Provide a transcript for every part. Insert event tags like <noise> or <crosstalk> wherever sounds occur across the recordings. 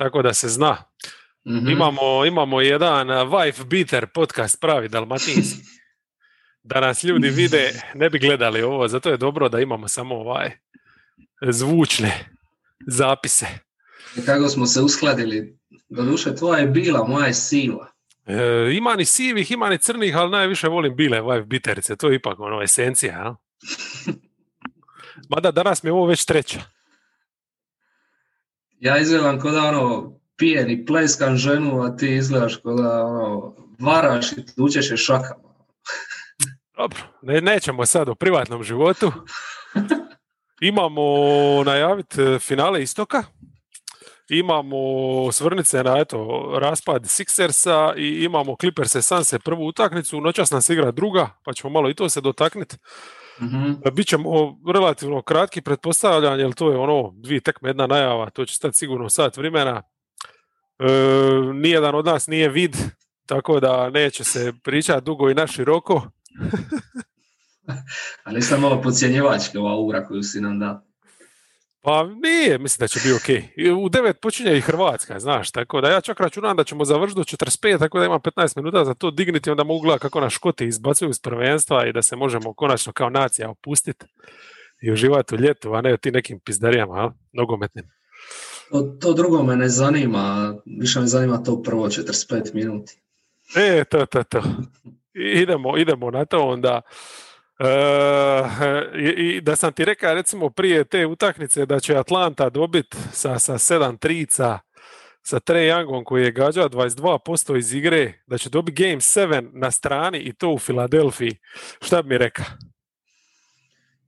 tako da se zna. Mhm. Imamo, imamo jedan wife beater podcast pravi dalmatinski. Da nas ljudi <laughs> vide, ne bi gledali ovo, zato je dobro da imamo samo ovaj zvučne zapise. I Kako smo se uskladili. Doduše, tvoja je bila, moja je siva. E, ima ni sivih, ima ni crnih, ali najviše volim bile wife biterice, to je ipak ono esencija. jel? <laughs> Mada danas mi je ovo već treća. Ja izgledam ko da ono pijen i pleskam ženu, a ti izgledaš ko da ono varaš i tučeš je šakama. <laughs> Dobro, ne, nećemo sad o privatnom životu. Imamo najaviti e, finale istoka. Imamo svrnice na eto, raspad Sixersa i imamo Clippers Sanse prvu utakmicu. Noćas nam se igra druga, pa ćemo malo i to se dotakniti. Mhm. Bićemo relativno kratki pretpostavljanje, jer to je ono dvije tekme, jedna najava, to će stati sigurno sat vremena. E, nijedan od nas nije vid, tako da neće se pričati dugo i na široko. <laughs> Ali sam malo podcjenjivačka ova ura koju si nam dao. Pa nije, mislim da će biti ok. U devet počinje i Hrvatska, znaš, tako da ja čak računam da ćemo završiti do 45, tako da imam 15 minuta za to digniti, onda mogu gledati kako nas Škoti izbacuju iz prvenstva i da se možemo konačno kao nacija opustiti i uživati u ljetu, a ne u tim nekim pizdarijama, a? nogometnim. To, to drugo me ne zanima, više me zanima to prvo 45 minuti. E, to, to, to. Idemo, idemo na to onda. E, i, da sam ti rekao recimo prije te utakmice da će Atlanta dobiti sa, sa sedam trica sa Trae Youngom koji je gađao 22% iz igre, da će dobiti Game 7 na strani i to u Filadelfiji. Šta bi mi rekao?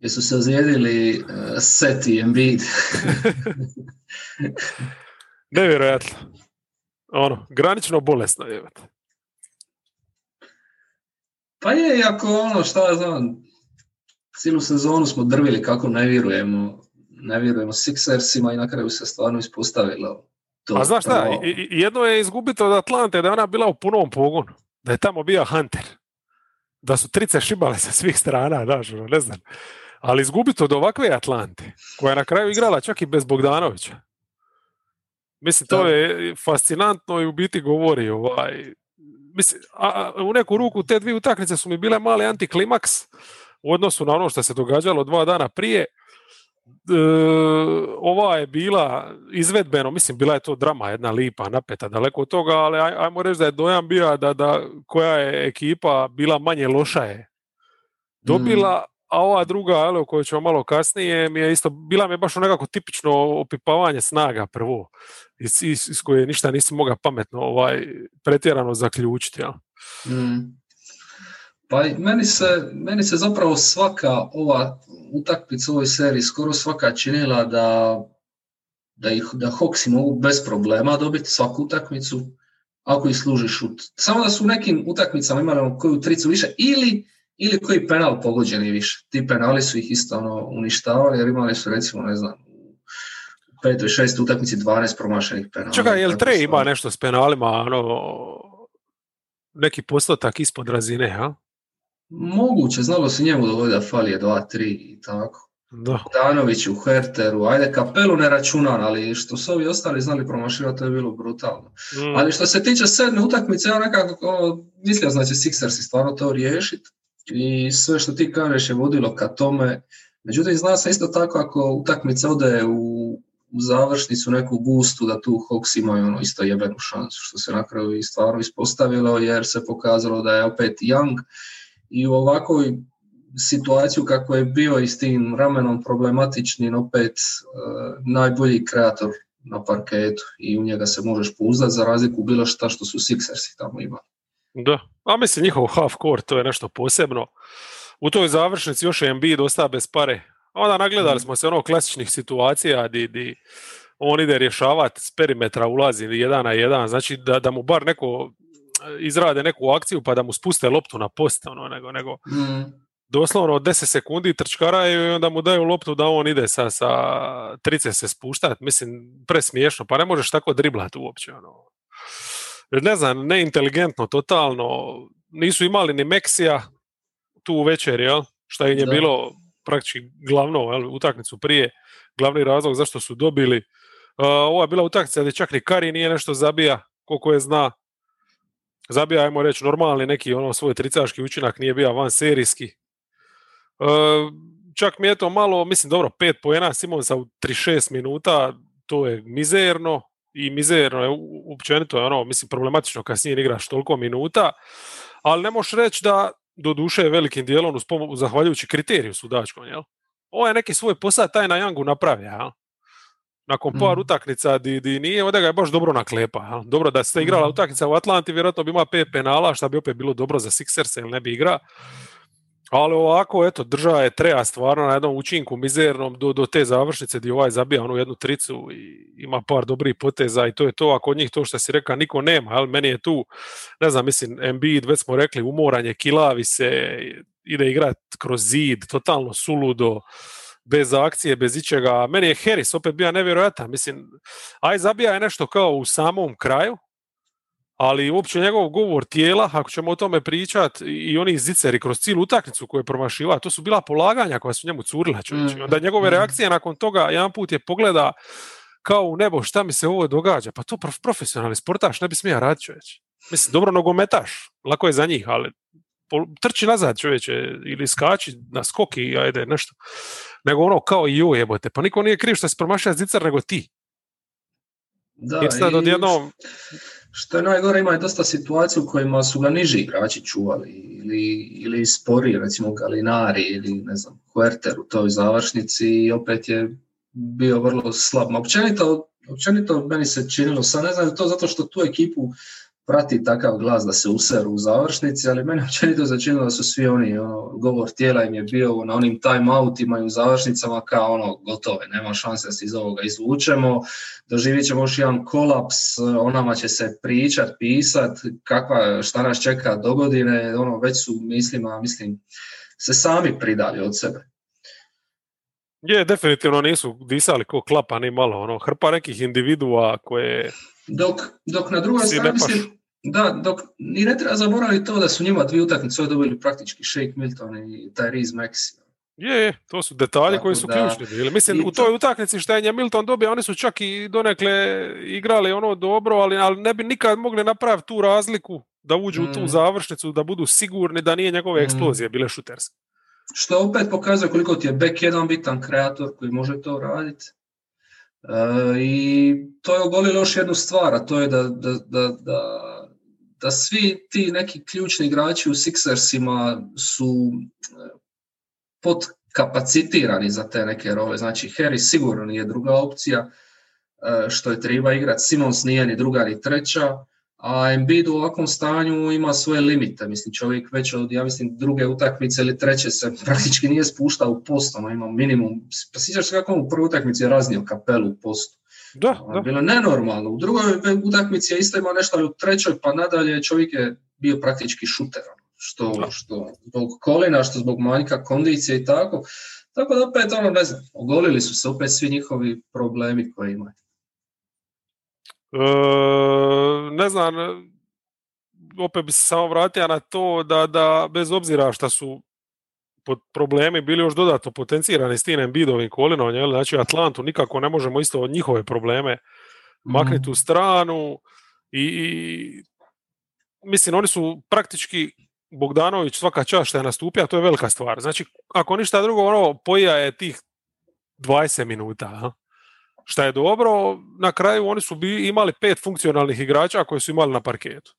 Jesu se ozlijedili uh, Set i Embiid. <laughs> Nevjerojatno. Ono, granično bolesno je. Pa je, iako ono, šta ja znam, cijelu sezonu smo drvili kako ne vjerujemo, ne vjerujemo Sixersima i na kraju se stvarno ispostavilo to. A znaš šta, jedno je izgubiti od Atlante da je ona bila u punom pogonu, da je tamo bio Hunter, da su trice šibale sa svih strana, znaš, ono, ne znam. Ali izgubiti od ovakve Atlante, koja je na kraju igrala čak i bez Bogdanovića. Mislim, to Da. je fascinantno i u biti govori ovaj, mislim, a, u neku ruku te dvije utakmice su mi bile mali antiklimaks u odnosu na ono što se događalo dva dana prije. E, ova je bila izvedbeno, mislim, bila je to drama, jedna lipa, napeta, daleko od toga, ali aj, ajmo reći da je dojam bio da, da koja je ekipa bila manje loša je dobila, a ova druga, ali, o kojoj ćemo malo kasnije, mi je isto, bila mi je baš nekako tipično opipavanje snaga prvo, iz, iz, iz koje ništa nisi mogao pametno ovaj, pretjerano zaključiti. Jel? Mm. Pa meni se, meni se zapravo svaka ova utakmica u ovoj seriji, skoro svaka činila da, da, ih, da Hawksi mogu bez problema dobiti svaku utakmicu ako ih služi šut. Samo da su u nekim utakmicama imali ono koju tricu više ili, ili koji penal pogođeni više. Ti penali su ih isto ono, uništavali jer imali su recimo, ne znam, u petoj, šestoj utakmici 12 promašenih penala. Čekaj, jel Tre ima nešto s penalima, ono, neki postotak ispod razine, a? Moguće, znalo se njemu dogoditi da fali je 2-3 i tako. Da. Danović u Herteru, ajde kapelu ne računam, ali što su ovi ostali znali promašivati, to je bilo brutalno. Mm. Ali što se tiče sedme utakmice, ja nekako ono, mislio sam da će Sixersi stvarno to riješiti i sve što ti kažeš je vodilo ka tome. Međutim, zna se isto tako ako utakmica ode u, u završnicu neku gustu, da tu Hawks imaju ono isto jebenu šansu, što se na kraju i stvarno ispostavilo, jer se pokazalo da je opet Young i u ovakvoj situaciju kako je bio i s tim ramenom problematičnim, opet uh, najbolji kreator na parketu i u njega se možeš pouzdati za razliku bilo šta što su Sixersi tamo imali. Da, a mislim njihov half court, to je nešto posebno. U toj završnici još je Embiid ostao bez pare. A onda nagledali smo se ono klasičnih situacija di, di on ide rješavati s perimetra, ulazi jedan na jedan, znači da, da mu bar neko izrade neku akciju pa da mu spuste loptu na post, ono, nego, nego Mm. doslovno 10 sekundi trčkaraju i onda mu daju loptu da on ide sa, sa trice se spuštat. Mislim, presmiješno, pa ne možeš tako driblat uopće. Ono. Ne znam, neinteligentno, totalno. Nisu imali ni Meksija tu večer, jel? Šta im je Da. bilo praktički glavno jel, utakmicu prije, glavni razlog zašto su dobili. ovo je bila utakmica gdje čak ni Kari nije nešto zabija, koliko je zna. Zabija, ajmo reći, normalni neki ono svoj tricaški učinak, nije bio van serijski. čak mi je to malo, mislim, dobro, pet pojena Simonsa u 36 minuta, to je mizerno i mizerno je općenito je ono, mislim, problematično kad s njim igraš toliko minuta, ali ne možeš reći da do duše velikim dijelom uz zahvaljujući kriteriju sudačkom, jel? Ovo je neki svoj posao taj na Jangu napravio, jel? Nakon par mm. utakmica di, di nije, ovdje ga je baš dobro naklepa. Jel? Dobro da ste igrala mm. utakmica u Atlanti, vjerojatno bi imao pet penala, što bi opet bilo dobro za Sixers ili ne bi igra. Ali ovako, eto, država je treja stvarno na jednom učinku mizernom do, do te završnice gdje ovaj zabija onu jednu tricu i ima par dobrih poteza i to je to, ako od njih to što si rekao niko nema, ali meni je tu, ne znam, mislim, Embiid, već smo rekli, umoranje, kilavi se, ide igrat kroz zid, totalno suludo, bez akcije, bez ičega. Meni je Harris opet bio nevjerojatan, mislim, aj zabija je nešto kao u samom kraju, ali uopće njegov govor tijela, ako ćemo o tome pričati, i oni ziceri kroz cijelu utakmicu koju je promašiva, to su bila polaganja koja su njemu curila čovječe. Mm. Onda njegove mm. reakcije nakon toga, jedan put je pogleda kao u nebo šta mi se ovo događa, pa to profesionalni sportaš ne bi smija raditi čovječe. Mislim, dobro nogometaš, lako je za njih, ali trči nazad čovječe ili skači na skok i ajde nešto. Nego ono kao i joj jebote, pa niko nije kriv što se promašio zicar nego ti. Da, I sad odjednom... Što je najgore, ima je dosta situacija u kojima su ga niži igrači čuvali ili, ili spori, recimo Galinari ili ne znam, Huerter u toj završnici i opet je bio vrlo slab. Općenito, općenito meni se činilo, sad ne znam to zato što tu ekipu prati takav glas da se useru u završnici, ali meni općenito začinilo da su svi oni, ono, govor tijela im je bio na onim timeoutima i u završnicama kao ono, gotove, nema šanse da se iz ovoga izvučemo, doživjet ćemo još jedan kolaps, o nama će se pričat, pisat, kakva, šta nas čeka do godine, ono, već su mislima, mislim, se sami pridali od sebe. Je, definitivno nisu disali ko klapa ni malo, ono, hrpa nekih individua koje dok, dok na drugoj strani mislim, da, dok ni ne treba zaboraviti to da su njima dvije utakmice dobili praktički Shake Milton i Tyrese Maxi. Je, je, to su detalji koji su ključni bili. Mislim, u toj utakmici što je Milton dobio, oni su čak i donekle igrali ono dobro, ali, ali ne bi nikad mogli napraviti tu razliku da uđu u tu mm. završnicu, da budu sigurni da nije njegove mm. eksplozije bile šuterske. Što opet pokazuje koliko ti je back jedan bitan kreator koji može to raditi. E, I to je ogolilo još jednu stvar, a to je da, da, da, da, svi ti neki ključni igrači u Sixersima su e, podkapacitirani za te neke role. Znači, Harry sigurno nije druga opcija e, što je treba igrati. Simons nije ni druga ni treća a Embiid u ovakvom stanju ima svoje limite. Mislim, čovjek već od, ja mislim, druge utakmice ili treće se <laughs> praktički nije spuštao u post, ono ima minimum. Pa sjećaš se kako u prvoj utakmici je raznio kapelu u postu. Da, ono, da. Bilo nenormalno. U drugoj utakmici je isto imao nešto, ali u trećoj pa nadalje čovjek je bio praktički šuter. Ono, što, što zbog kolina, što zbog manjka kondicije i tako. Tako da opet, ono, ne znam, ogolili su se opet svi njihovi problemi koje imaju. E, ne znam, opet bi se samo vratio na to da, da bez obzira što su pod problemi bili još dodatno potencirani s tim Embidovim kolinom, jel? znači Atlantu nikako ne možemo isto od njihove probleme maknuti u mhm. stranu i, i, mislim oni su praktički Bogdanović svaka čast što je nastupio, to je velika stvar. Znači, ako ništa drugo, ono, poja je tih 20 minuta šta je dobro, na kraju oni su bi imali pet funkcionalnih igrača koje su imali na parketu.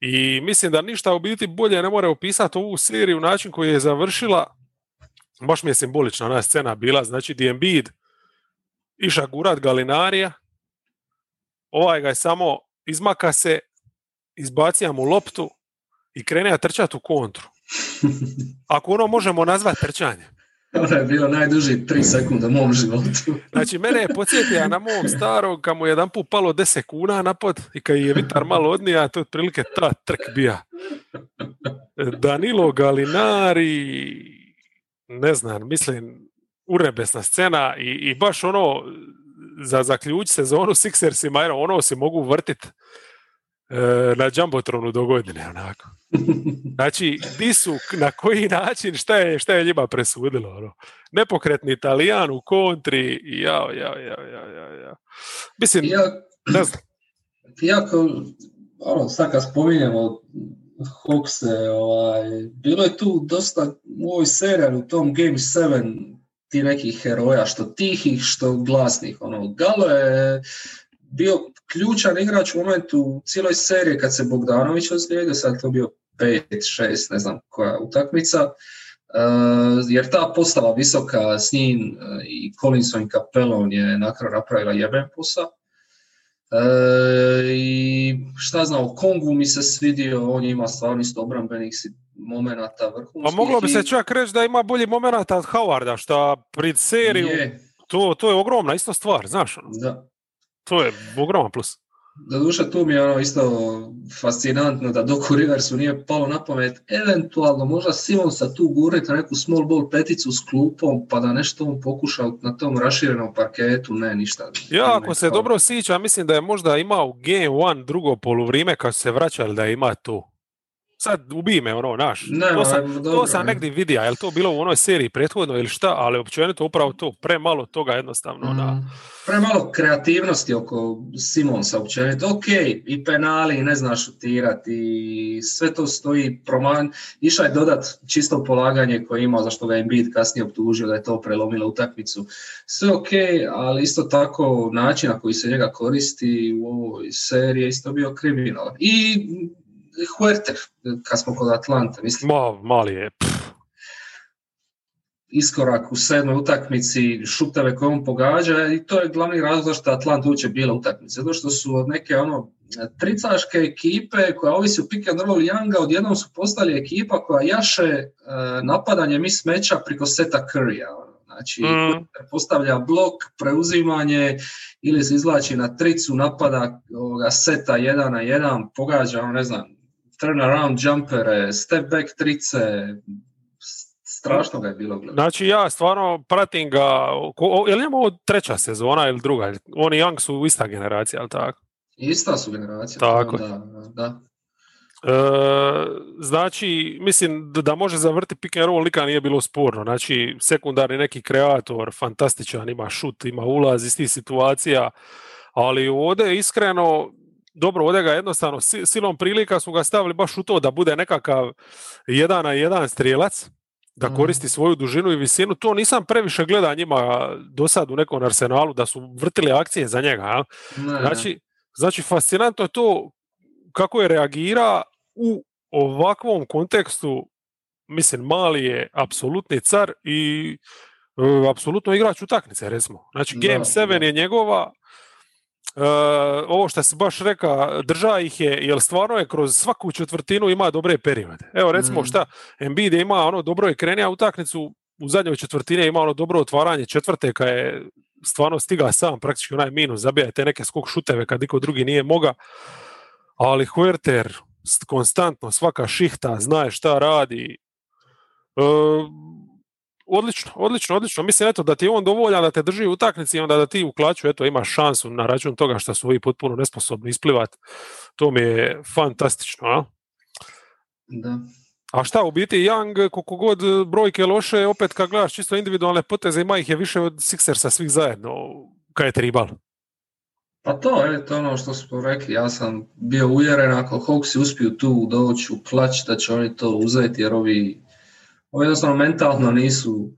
I mislim da ništa u biti bolje ne more opisati ovu seriju način koji je završila. Baš mi je simbolična ona scena bila, znači di Embiid iša gurat Galinarija, ovaj ga je samo izmaka se, izbacija mu loptu i krene trčati u kontru. <laughs> Ako ono možemo nazvati trčanje. Ono je bilo najduži tri sekunde u mom životu. <laughs> znači, mene je podsjetio na mom starog, kad mu je jedan put palo 10 kuna na pod i kad je vitar malo odnija, to je otprilike ta trk bija. Danilo Galinari, ne znam, mislim, urebesna scena i, i baš ono, za zaključ sezonu Sixersima, ono se mogu vrtiti na Jumbotronu do godine, onako. <laughs> Znači, di su, na koji način, šta je, šta je njima presudilo, ono. Nepokretni italijan u kontri, jao, jao, jao, jao, jao, Ja. Mislim, Ja, ne znam. jako, ono, sad kad spominjemo Hawkse, ovaj, bilo je tu dosta u ovoj seriji, u tom Game 7, ti nekih heroja, što tihih, što glasnih. Ono, Galo je bio ključan igrač u momentu cijeloj serije kad se Bogdanović ozlijedio, sad to bio 5, 6, ne znam koja utakmica, uh, jer ta postava visoka s njim uh, i Collinson i Capelon je nakraju napravila jeben posao. E, I šta znam, o Kongu mi se svidio, on ima stvarno isto obrambenih momenata vrhunskih. Pa moglo bi se čak reći da ima bolji momenata od Howarda, što pred seriju, Je, to, to je ogromna isto stvar, znaš, ono, da. To je ogroman plus. Doduše tu mi je ono isto fascinantno da Doku Riversu nije palo na pamet eventualno možda Simonsa tu guriti na neku small ball peticu s klupom pa da nešto on pokuša na tom raširenom parketu, ne ništa. Ja, ako se dobro sjećam, mislim da je možda imao Game 1 drugo poluvrijeme kad se vraćali da ima to. Sad ubij me ono, naš. Ne, to, sam, to sam ne. negdje vidio, je li to bilo u onoj seriji prethodno ili šta, ali općenito upravo to, premalo toga jednostavno. Da. Mm. Premalo kreativnosti oko Simonsa općenito. Ok, i penali, i ne zna šutirati, i sve to stoji proman. Išao je dodat čisto polaganje koje je imao, zašto ga je Embiid kasnije optužio da je to prelomilo utakmicu. Sve ok, ali isto tako način na koji se njega koristi u ovoj seriji je isto bio kriminalan. I Huerter, kad smo kod Atlante, mislim, Ma, mali je. pff, iskorak u sedmoj utakmici, šuteve koje on pogađa i to je glavni razlog zašto Atlanta uopće bila utakmica. Zato što su od neke ono tricaške ekipe koja ovisi o pick and roll Younga, odjednom su postali ekipa koja jaše e, napadanje mis meča preko seta Currya. ono. Znači, Mm. postavlja blok, preuzimanje ili se izvlači na tricu, napada ovoga seta jedan na jedan, pogađa, ono, ne znam, turnaround jumpere, step back trice, strašno ga je bilo gledati. Znači ja stvarno pratim ga, ko- o- je li njemu treća sezona ili druga? Oni i Young su ista generacija, ali tako? Ista su generacija. Tako da, da. E, znači, mislim da, da može zavrti pick and roll nikad nije bilo sporno. Znači, sekundarni neki kreator, fantastičan, ima šut, ima ulaz iz tih situacija, ali ovdje iskreno, dobro, ovdje ga jednostavno si- silom prilika su ga stavili baš u to da bude nekakav jedan na jedan strijelac, da Mhm. koristi svoju dužinu i visinu. To nisam previše gleda njima do sad u nekom arsenalu da su vrtili akcije za njega. ne. Znači, znači fascinantno je to kako je reagira u ovakvom kontekstu, mislim, Mali je apsolutni car i e, apsolutno igrač utakmice, recimo. Znači, Game 7 da. je njegova, e, ovo što si baš reka, drža ih je, jer stvarno je kroz svaku četvrtinu ima dobre periode. Evo, recimo, Mhm. šta, Embiid je ima ono dobro je krenija utakmicu, u zadnjoj četvrtini je ima ono dobro otvaranje četvrte kad je stvarno stiga sam praktički onaj minus, zabija te neke skok šuteve kad niko drugi nije moga, ali Huerter konstantno svaka šihta zna šta radi. E, odlično, odlično, odlično. Mislim eto da ti je on dovoljan da te drži u utakmici i onda da ti u eto imaš šansu na račun toga što su ovi potpuno nesposobni isplivat. To mi je fantastično, a? Da. A šta, u biti Young, koliko god brojke loše, opet kad gledaš čisto individualne poteze, ima ih je više od Sixersa svih zajedno, kad je tribal. Pa to je to ono što smo rekli, ja sam bio uvjeren ako Hawksi uspiju tu doći u klać da će oni to uzeti jer ovi, ovi jednostavno mentalno nisu,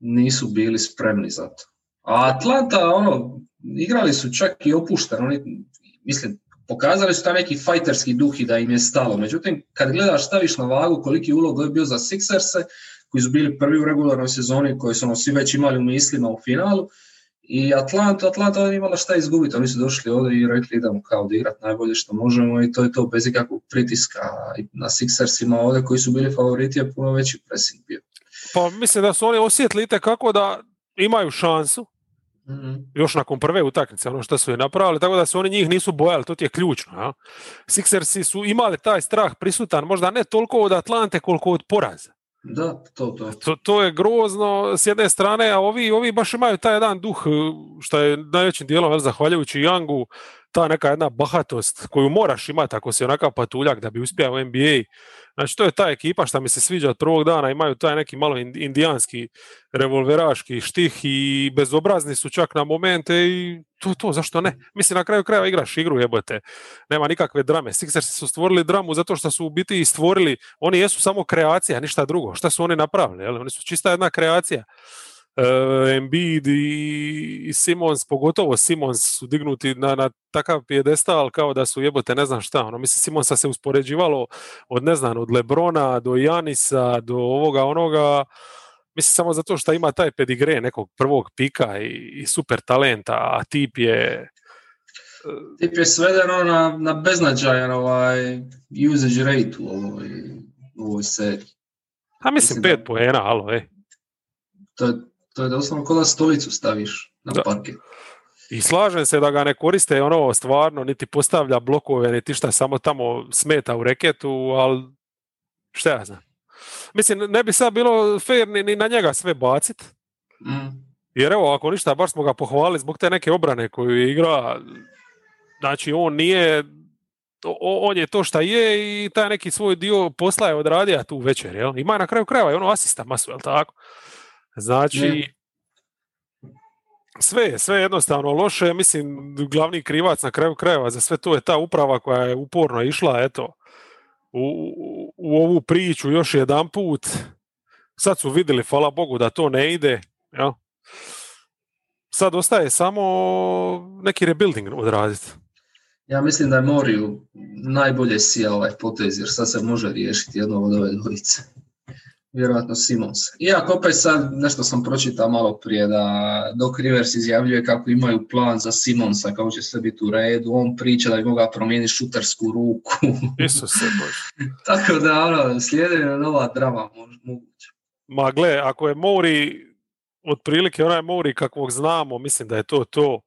nisu bili spremni za to. A Atlanta, ono, igrali su čak i opušteno, oni, mislim, pokazali su taj neki fajterski duh i da im je stalo. Međutim, kad gledaš, staviš na vagu koliki ulog je bio za Sixerse, koji su bili prvi u regularnoj sezoni, koji su ono svi već imali u mislima u finalu, i Atlanta, Atlanta nije imala šta izgubiti, oni su došli ovdje i rekli idemo kao odigrati najbolje što možemo i to je to bez ikakvog pritiska. I na Sixersima ovdje koji su bili favoriti je puno veći pressing bio. Pa mislim da su oni osjetili kako da imaju šansu, Mhm. još nakon prve utakmice, ono što su je napravili, tako da se oni njih nisu bojali, to ti je ključno. Ja? Sixersi su imali taj strah prisutan, možda ne toliko od Atlante koliko od poraza. Da, to, to. To, to je grozno s jedne strane, a ovi, ovi baš imaju taj jedan duh, eh, što je najvećim dijelom jel, zahvaljujući Youngu, ta neka jedna bahatost koju moraš imati ako si onakav patuljak da bi uspio u NBA. Znači to je ta ekipa što mi se sviđa od prvog dana, imaju taj neki malo ind- indijanski revolveraški štih i bezobrazni su čak na momente i to to, zašto ne? Mislim, na kraju krajeva igraš igru, jebote. Nema nikakve drame. Sixersi su stvorili dramu zato što su u biti stvorili, oni jesu samo kreacija, ništa drugo. Šta su oni napravili? Jel? Oni su čista jedna kreacija. Uh, Embiid i Simons, pogotovo Simons su dignuti na, na takav pijedestal kao da su jebote ne znam šta. Ono, mislim, Simonsa se uspoređivalo od ne znam, od Lebrona do Janisa do ovoga onoga Mislim samo zato što ima taj pedigre nekog prvog pika i, i super talenta, a tip je... E, tip je svedeno na, na beznačajan ovaj usage rate u ovoj, u ovoj seriji. A mislim, pet poena, alo, ej. To, to je doslovno kod da stolicu staviš na da. parket. I slažem se da ga ne koriste ono stvarno, niti postavlja blokove, niti šta, samo tamo smeta u reketu, ali šta ja znam. Mislim, ne bi sad bilo fair ni, ni na njega sve bacit. Mm. Jer evo, ako ništa, baš smo ga pohvalili zbog te neke obrane koju igra. Znači, on nije on je to šta je i taj neki svoj dio posla je odradio tu večer, jel? Ima na kraju krajeva i ono asista masu, jel tako? Znači, sve je, sve jednostavno loše, mislim, glavni krivac na kraju krajeva za sve to je ta uprava koja je uporno išla, eto, u, u ovu priču još jedan put. Sad su vidjeli, hvala Bogu, da to ne ide. Ja? Sad ostaje samo neki rebuilding odraditi. Ja mislim da je Moriju najbolje sija ovaj potez, jer sad se može riješiti jedno od ove dvojice vjerojatno Simons. Iako opet sad nešto sam pročitao malo prije da Doc Rivers izjavljuje kako imaju plan za Simonsa, kako će sve biti u redu, on priča da bi mogao promijeniti šutarsku ruku. <laughs> Isuse Bože. Tako da ono, slijedi nova drama moguće. Ma gle, ako je Mouri otprilike onaj Mouri kakvog znamo, mislim da je to to.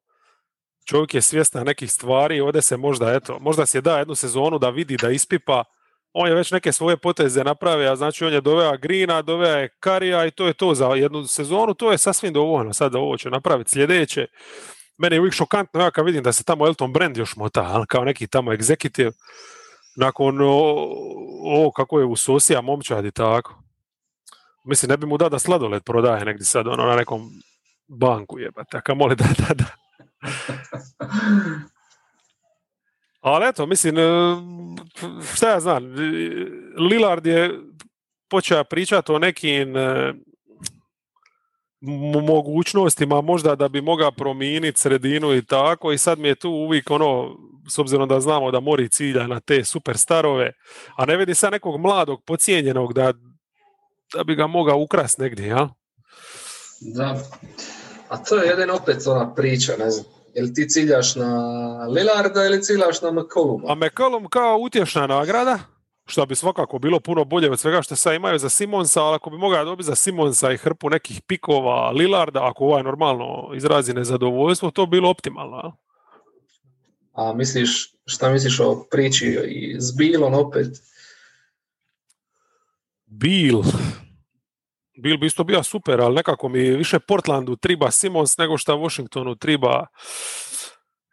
Čovjek je svjestan nekih stvari, ovdje se možda, eto, možda si je da jednu sezonu da vidi, da ispipa, on je već neke svoje poteze napravio, znači on je doveo Grina, doveo je Karija i to je to za jednu sezonu, to je sasvim dovoljno, sad ovo će napraviti sljedeće. Mene je uvijek šokantno, ja kad vidim da se tamo Elton Brand još mota, kao neki tamo executive, nakon ovo kako je u Sosija momčad i tako. Mislim, ne bi mu da da sladoled prodaje negdje sad, ono, na nekom banku jebate, a moli da, da, da. <laughs> Ali eto, mislim, e, šta ja znam, Lillard je počeo pričati o nekim e, mogućnostima možda da bi mogao promijeniti sredinu i tako i sad mi je tu uvijek ono, s obzirom da znamo da mori cilja na te superstarove, a ne vidi sad nekog mladog, pocijenjenog da, da bi ga mogao ukrast negdje, ja? Da, a to je jedan opet ona priča, ne znam, Jel ti ciljaš na Lillarda ili ciljaš na McColluma? A McCollum kao utješna nagrada, što bi svakako bilo puno bolje od svega što sad imaju za Simonsa, ali ako bi mogao dobiti za Simonsa i hrpu nekih pikova Lillarda, ako ovaj normalno izrazi nezadovoljstvo, to bi bilo optimalno. A misliš, šta misliš o priči i s Bilom opet? Bil, bil bi isto bio super, ali nekako mi više Portlandu triba Simons nego šta Washingtonu triba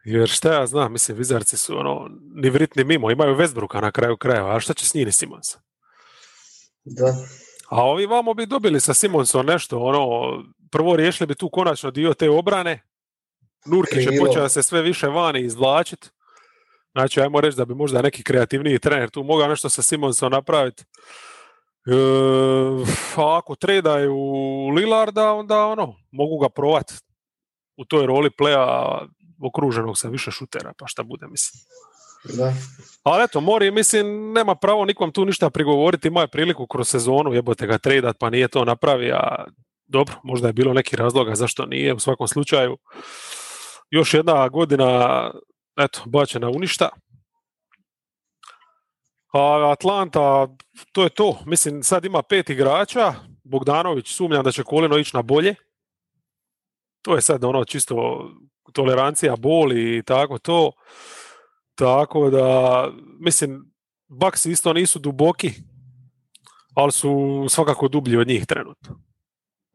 jer šta ja znam, mislim, Vizarci su ono, ni vrit ni mimo, imaju Westbrooka na kraju krajeva, a šta će s njih Simons? Da. A ovi vamo bi dobili sa Simonsom nešto, ono, prvo riješili bi tu konačno dio te obrane, Nurki će početi se sve više vani izvlačiti, znači ajmo reći da bi možda neki kreativniji trener tu mogao nešto sa Simonsom napraviti. E, ako tradaju Lillarda, onda ono, mogu ga provat u toj roli pleja okruženog sa više šutera, pa šta bude, mislim. Da. Ali eto, Mori, mislim, nema pravo nikom tu ništa prigovoriti, ima je priliku kroz sezonu, jebote ga tradat, pa nije to napravi, a dobro, možda je bilo neki razloga zašto nije, u svakom slučaju. Još jedna godina, eto, bačena u ništa. A Atlanta, to je to. Mislim, sad ima pet igrača. Bogdanović sumnjam da će Kolino ići na bolje. To je sad ono čisto tolerancija boli i tako to. Tako da, mislim, Bucks isto nisu duboki, ali su svakako dublji od njih trenutno.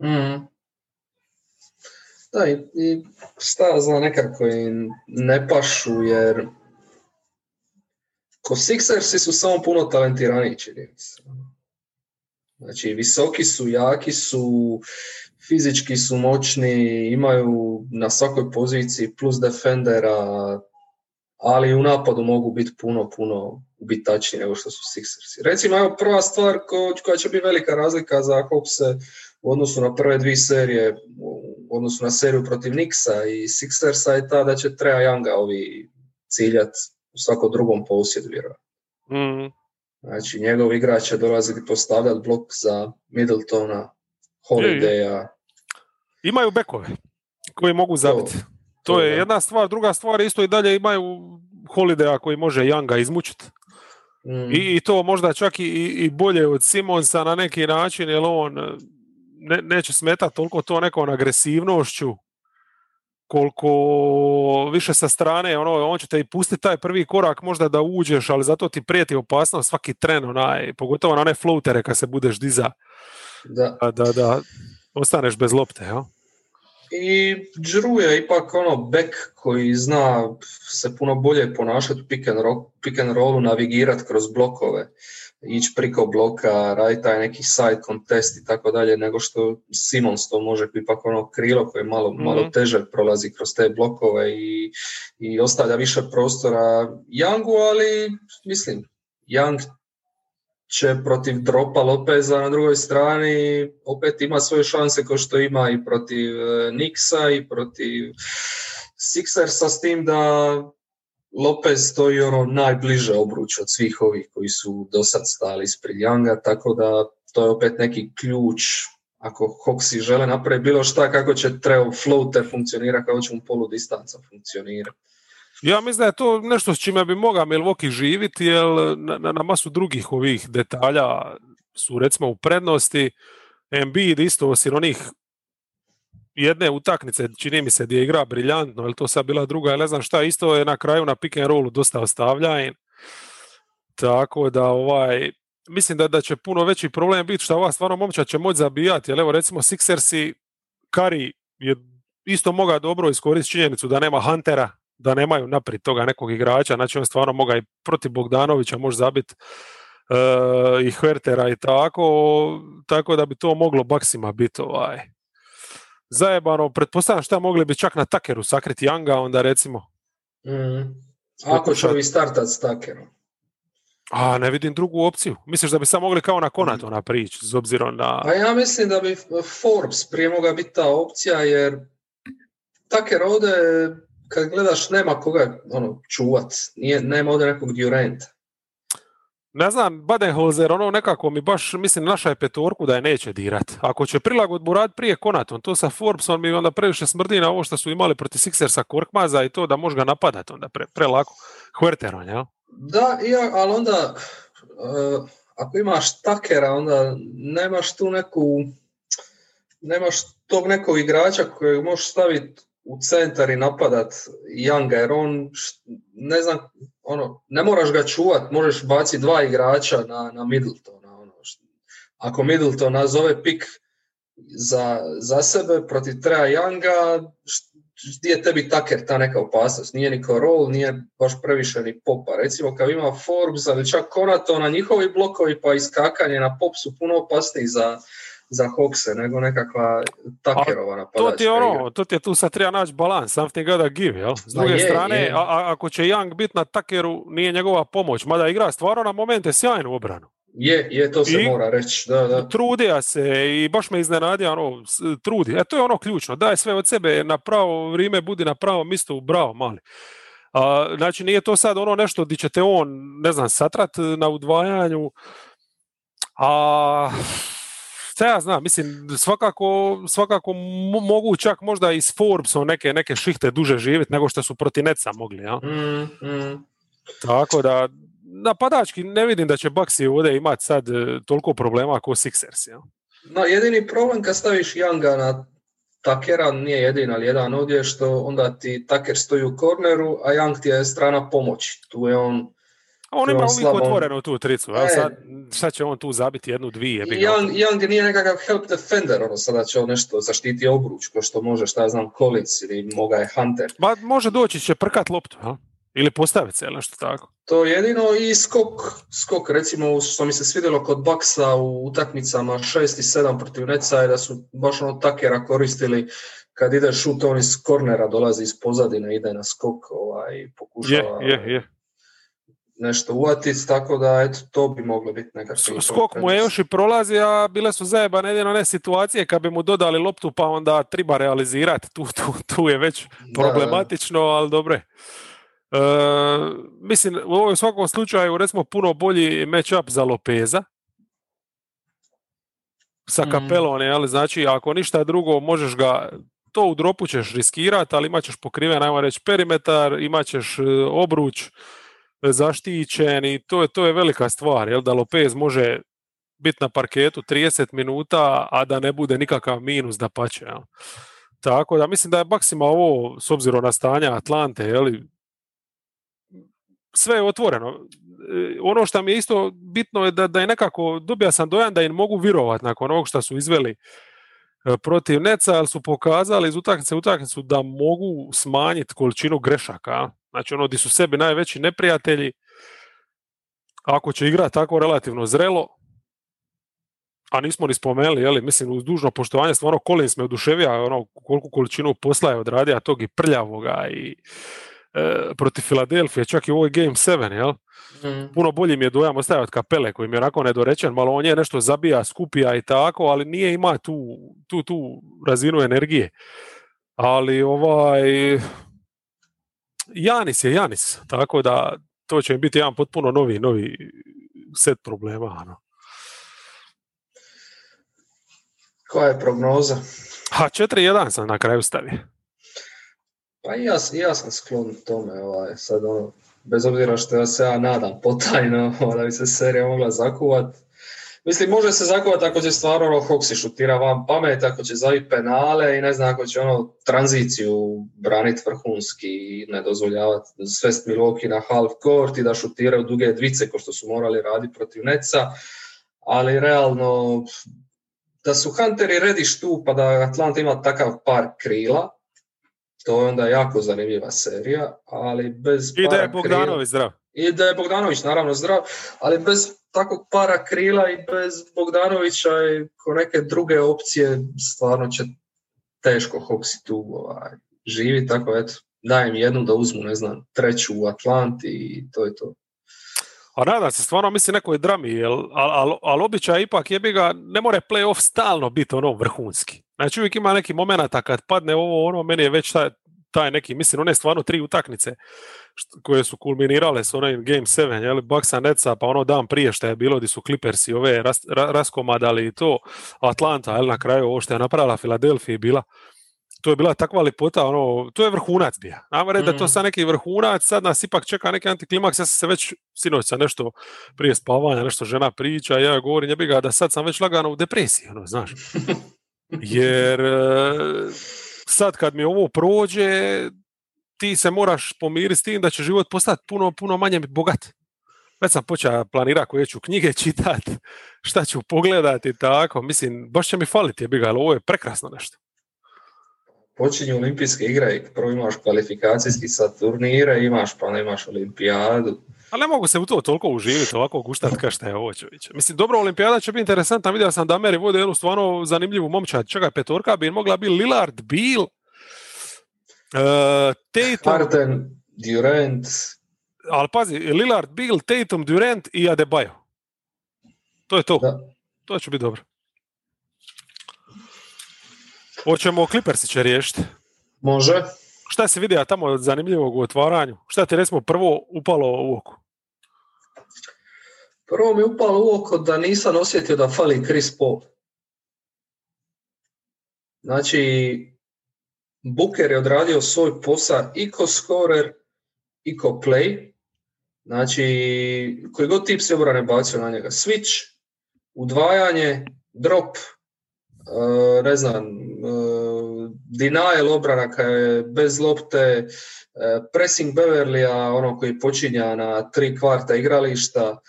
Mm. Da, i, i šta zna nekako im ne pašu, jer Ko Sixersi su samo puno talentiraniji, čini Znači, visoki su, jaki su, fizički su moćni, imaju na svakoj poziciji plus defendera, ali u napadu mogu biti puno, puno ubitačniji nego što su Sixersi. Recimo, evo prva stvar koja će biti velika razlika za Hawkse u odnosu na prve dvije serije, u odnosu na seriju protiv Nixa i Sixersa je ta da će Treja Younga ovi ciljat u svakom drugom posjedu, vjerojatno. Mm. Znači, njegov igrač će dolaziti postavljati blok za Middletona, Holidaya. Imaju bekove koji mogu zabiti. To, to, je jedna stvar. Druga stvar je isto i dalje imaju Holidaya koji može Younga izmučiti. Mm. I, I, to možda čak i, i bolje od Simonsa na neki način, jer on ne, neće smetati toliko to nekom agresivnošću koliko više sa strane, ono, on će te i pustiti taj prvi korak možda da uđeš, ali zato ti prijeti opasnost svaki tren, onaj, pogotovo na one floatere kad se budeš diza, da, da, da ostaneš bez lopte. Ja? I Drew je ipak ono back koji zna se puno bolje ponašati pick and, roll, pick and rollu, navigirati kroz blokove ići priko bloka, raditi taj neki side contest i tako dalje, nego što Simons to može ipak ono krilo koje malo, mm malo teže prolazi kroz te blokove i, i ostavlja više prostora Youngu, ali mislim, Young će protiv dropa Lopeza na drugoj strani opet ima svoje šanse kao što ima i protiv e, Nixa i protiv Sixersa s tim da Lopez stoji ono najbliže obruč od svih ovih koji su do sad stali ispred Younga, tako da to je opet neki ključ ako Hoxi žele napraviti bilo šta, kako će treo floater funkcionira, kako će mu polu distanca funkcionirati. Ja mislim da je to nešto s čime bi mogao Milwaukee živiti, jer na, na, masu drugih ovih detalja su recimo u prednosti. Embiid isto osim onih jedne utakmice, čini mi se, gdje je igra briljantno, ali to sad bila druga, ne znam šta, isto je na kraju na pick and rollu dosta ostavljajen. Tako da ovaj, mislim da, da će puno veći problem biti što ova stvarno momča će moći zabijati, jer evo recimo Sixersi, Kari je isto mogao dobro iskoristiti činjenicu da nema Huntera, da nemaju naprijed toga nekog igrača, znači on stvarno moga i protiv Bogdanovića može zabiti uh, i Hertera i tako, tako da bi to moglo baksima biti ovaj, zajebano, pretpostavljam šta mogli bi čak na Takeru sakriti Younga, onda recimo. Mm. Ako će ovi startat s Takerom. A ne vidim drugu opciju. Misliš da bi sad mogli kao na Konato mm. na prič, s obzirom na... A ja mislim da bi Forbes prije mogla biti ta opcija, jer Taker ovdje, kad gledaš, nema koga ono, čuvat. Nije, nema ovdje nekog Duranta ne znam, Badenholzer, ono nekako mi baš, mislim, naša je petorku da je neće dirat. Ako će prilagodbu rad prije Konaton, to sa Forbesom mi onda previše smrdi na ovo što su imali protiv Sixersa Korkmaza i to da može ga napadat onda pre, prelako. Huerteron, jel? Da, ja, ali onda, uh, ako imaš takera, onda nemaš tu neku, nemaš tog nekog igrača kojeg možeš staviti u centar i napadat Younga, jer on, ne znam, ono, ne moraš ga čuvat, možeš baciti dva igrača na, na Middletona. Ono. Ako Middleton nazove pik za, za sebe protiv Treja Younga, gdje je tebi taker ta neka opasnost? Nije ni roll, nije baš previše ni popa. Recimo kad ima Forbes, ali čak Konatona, njihovi blokovi pa iskakanje na pop su puno opasniji za, za Hokse, nego nekakva takerova napadačka to ti je ono, to ti je tu sad treba naći balans, something gotta give, jel? S druge je, strane, A, ako će Young biti na takeru, nije njegova pomoć, mada igra stvarno na momente sjajnu obranu. Je, je, to se mora reći, da, da. Trudija se i baš me iznenadio, ono, trudi. E, to je ono ključno, daj sve od sebe na pravo vrijeme, budi na pravo mjestu, bravo, mali. A, znači, nije to sad ono nešto di ćete on, ne znam, satrat na udvajanju, a šta ja znam, mislim, svakako, svakako mogu čak možda i s Forbesom neke, neke šihte duže živjeti nego što su protiv Neca mogli. Ja? Mm, mm. Tako da, napadački ne vidim da će Baxi ovdje imati sad e, toliko problema kao Sixers. Ja? No, jedini problem kad staviš Younga na Takera, nije jedin, ali jedan ovdje, što onda ti Taker stoji u korneru, a Young ti je strana pomoći. Tu je on on ima uvijek otvorenu tu tricu, e, sad, sad će on tu zabiti jednu, dvije. Young, Young nije nekakav help defender, ono sada će on nešto zaštiti obruč, ko što može, šta ja znam, Collins ili moga je Hunter. Ma može doći, će prkat loptu, ha? Ili postaviti se, ili nešto tako. To je jedino i skok, skok recimo što mi se svidjelo kod Baksa u utakmicama 6 i 7 protiv Neca je da su baš ono takera koristili kad ide šut, on iz kornera dolazi iz pozadine, ide na skok, ovaj, pokušava Je, je, je. Nešto uvatiti, tako da eto, to bi moglo biti nekakvi... Skok mu je još i prolazi, a bile su zajebane jedino ne situacije kad bi mu dodali loptu pa onda treba realizirati. Tu, tu, tu je već problematično, ali dobro je. E, mislim, u ovom svakom slučaju recimo puno bolji match-up za Lopeza sa Mm. kapelom, ali znači ako ništa drugo možeš ga to u dropu ćeš riskirati, ali imat ćeš pokriven, ajmo reći, perimetar, imat ćeš e, obruč zaštićen i to je, to je velika stvar, jel, da Lopez može biti na parketu 30 minuta, a da ne bude nikakav minus da pače. Jel. Tako da mislim da je maksima ovo, s obzirom na stanja Atlante, jeli, sve je otvoreno. E, Ono što mi je isto bitno je da, da je nekako, dobija sam dojam da im mogu virovat nakon ovog što su izveli protiv Neca, ali su pokazali iz utakmice utakmicu da mogu smanjiti količinu grešaka. Znači ono di su sebi najveći neprijatelji, ako će igrati tako relativno zrelo, a nismo ni spomenuli, jeli, mislim, uz dužno poštovanje, stvarno Collins me oduševio, ono, koliku količinu posla je odradio, tog i prljavoga i e, protiv Filadelfije, čak i u ovoj Game 7, jel? Mm. puno bolji mi je dojam ostaje od kapele koji mi je onako nedorečen, malo on je nešto zabija, skupija i tako, ali nije ima tu, tu, tu razinu energije. Ali ovaj Janis je Janis, tako da to će im biti jedan potpuno novi, novi set problema. Ano. Koja je prognoza? Ha, 4-1 sam na kraju stavio. Pa i ja, i ja sam sklon tome, ovaj, sad ono, bez obzira što ja se ja nadam potajno <laughs> da bi se serija mogla zakuvat. Mislim, može se zakuvat ako će stvarno ono Hoxi šutira van pamet, ako će zaviti penale i ne znam, ako će ono tranziciju braniti vrhunski i ne dozvoljavati svest Milwaukee na half court i da šutiraju duge dvice ko što su morali raditi protiv Neca. Ali realno, da su Hunteri Rediš tu pa da Atlanta ima takav par krila, to je onda jako zanimljiva serija, ali bez I da je Bogdanović zdrav. i da je Bogdanović naravno zdrav, ali bez takvog para krila i bez Bogdanovića i ko neke druge opcije stvarno će teško Hoxi tu ovaj, živi, tako eto, dajem jednu da uzmu, ne znam, treću u Atlanti i to je to. A nadam se, stvarno mislim nekoj drami, ali al, al običaj ipak jebi ga, ne more playoff stalno biti ono vrhunski. Znači uvijek ima neki momenata kad padne ovo, ono, meni je već taj, taj neki, mislim, one stvarno tri utakmice koje su kulminirale s onim Game 7, jel, Bucksa, Netsa, pa ono dan prije što je bilo, di su Clippersi ove ras, ra, raskomadali i to, Atlanta, jel, na kraju ovo što je napravila Filadelfija bila, to je bila takva lipota, ono, to je vrhunac bio. Ajmo reći da to Mhm. sad neki vrhunac, sad nas ipak čeka neki antiklimaks, ja sam se već sinoć sa nešto prije spavanja, nešto žena priča, ja govorim, jebi ga, da sad sam već lagano u depresiji, ono, znaš. <laughs> Jer e, sad kad mi ovo prođe, ti se moraš pomiriti s tim da će život postati puno, puno manje bogat. Već sam počeo planirati koje ću knjige <laughs> čitat, šta ću pogledati tako. Mislim, baš će mi faliti, jebi ga, ali ovo je prekrasno nešto. Počinju olimpijske igre prvo imaš kvalifikacijski sad turnire, imaš pa nemaš olimpijadu. Ali ne mogu se u to toliko uživiti, ovako guštat ka šta je ovo. Mislim, dobro, olimpijada će biti interesantna, vidio sam da Ameri vode jednu stvarno zanimljivu momčad. Čekaj, petorka bi mogla biti Lillard, Beal, uh, Tatum, Harden, Durant, ali pazi, Lillard, Beal, Tatum, Durant i Adebayo. To je to. da. To će biti dobro. Hoćemo Clippersi će riješiti. Može. Šta si vidio tamo zanimljivog u otvaranju? Šta ti recimo prvo upalo u oko? Prvo mi upalo u oko da nisam osjetio da fali Chris Paul. Znači, Booker je odradio svoj posao i ko scorer i ko play. Znači, koji god tip se obrane bacio na njega. Switch, udvajanje, drop, uh, ne znam, uh, denial obrana kada je bez lopte, uh, pressing Beverlya, ono koji počinja na tri kvarta igrališta,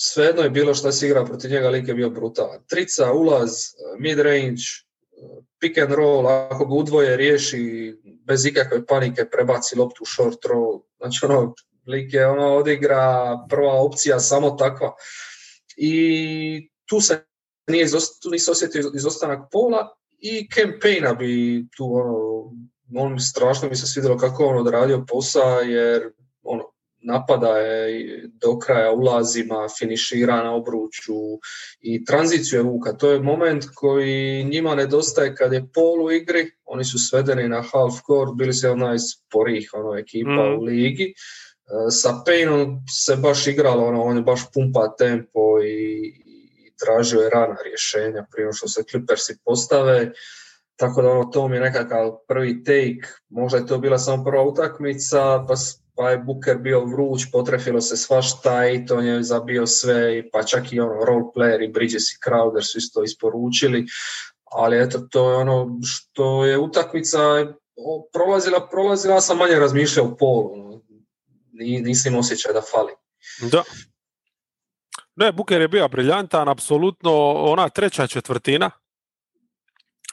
svejedno je bilo šta si igrao protiv njega, lik je bio brutalan. Trica, ulaz, mid range, pick and roll, ako ga udvoje riješi bez ikakve panike, prebaci loptu short roll. Znači ono, lik je ono odigra prva opcija samo takva. I tu se nije tu nisu osjetio izostanak pola i campaigna bi tu ono, on strašno mi se svidjelo kako on odradio posao jer ono, napada je do kraja ulazima, finišira na obruču i tranziciju je vuka. To je moment koji njima nedostaje kad je pol u igri, oni su svedeni na half court, bili su od najsporijih ono, ekipa mm. u ligi. E, sa Payneom se baš igralo, ono, on je baš pumpa tempo i, i tražio je rana rješenja prije što se Clippersi postave. Tako da ono, to mi je nekakav prvi take, možda je to bila samo prva utakmica, pa pa je Booker bio vruć, potrefilo se svašta i to je zabio sve, pa čak i ono role player i Bridges i Crowder su isto isporučili, ali eto to je ono što je utakmica prolazila, prolazila, sam manje razmišljao u polu, nisam osjećaj da fali. Da. Ne, Booker je bio briljantan, apsolutno ona treća četvrtina,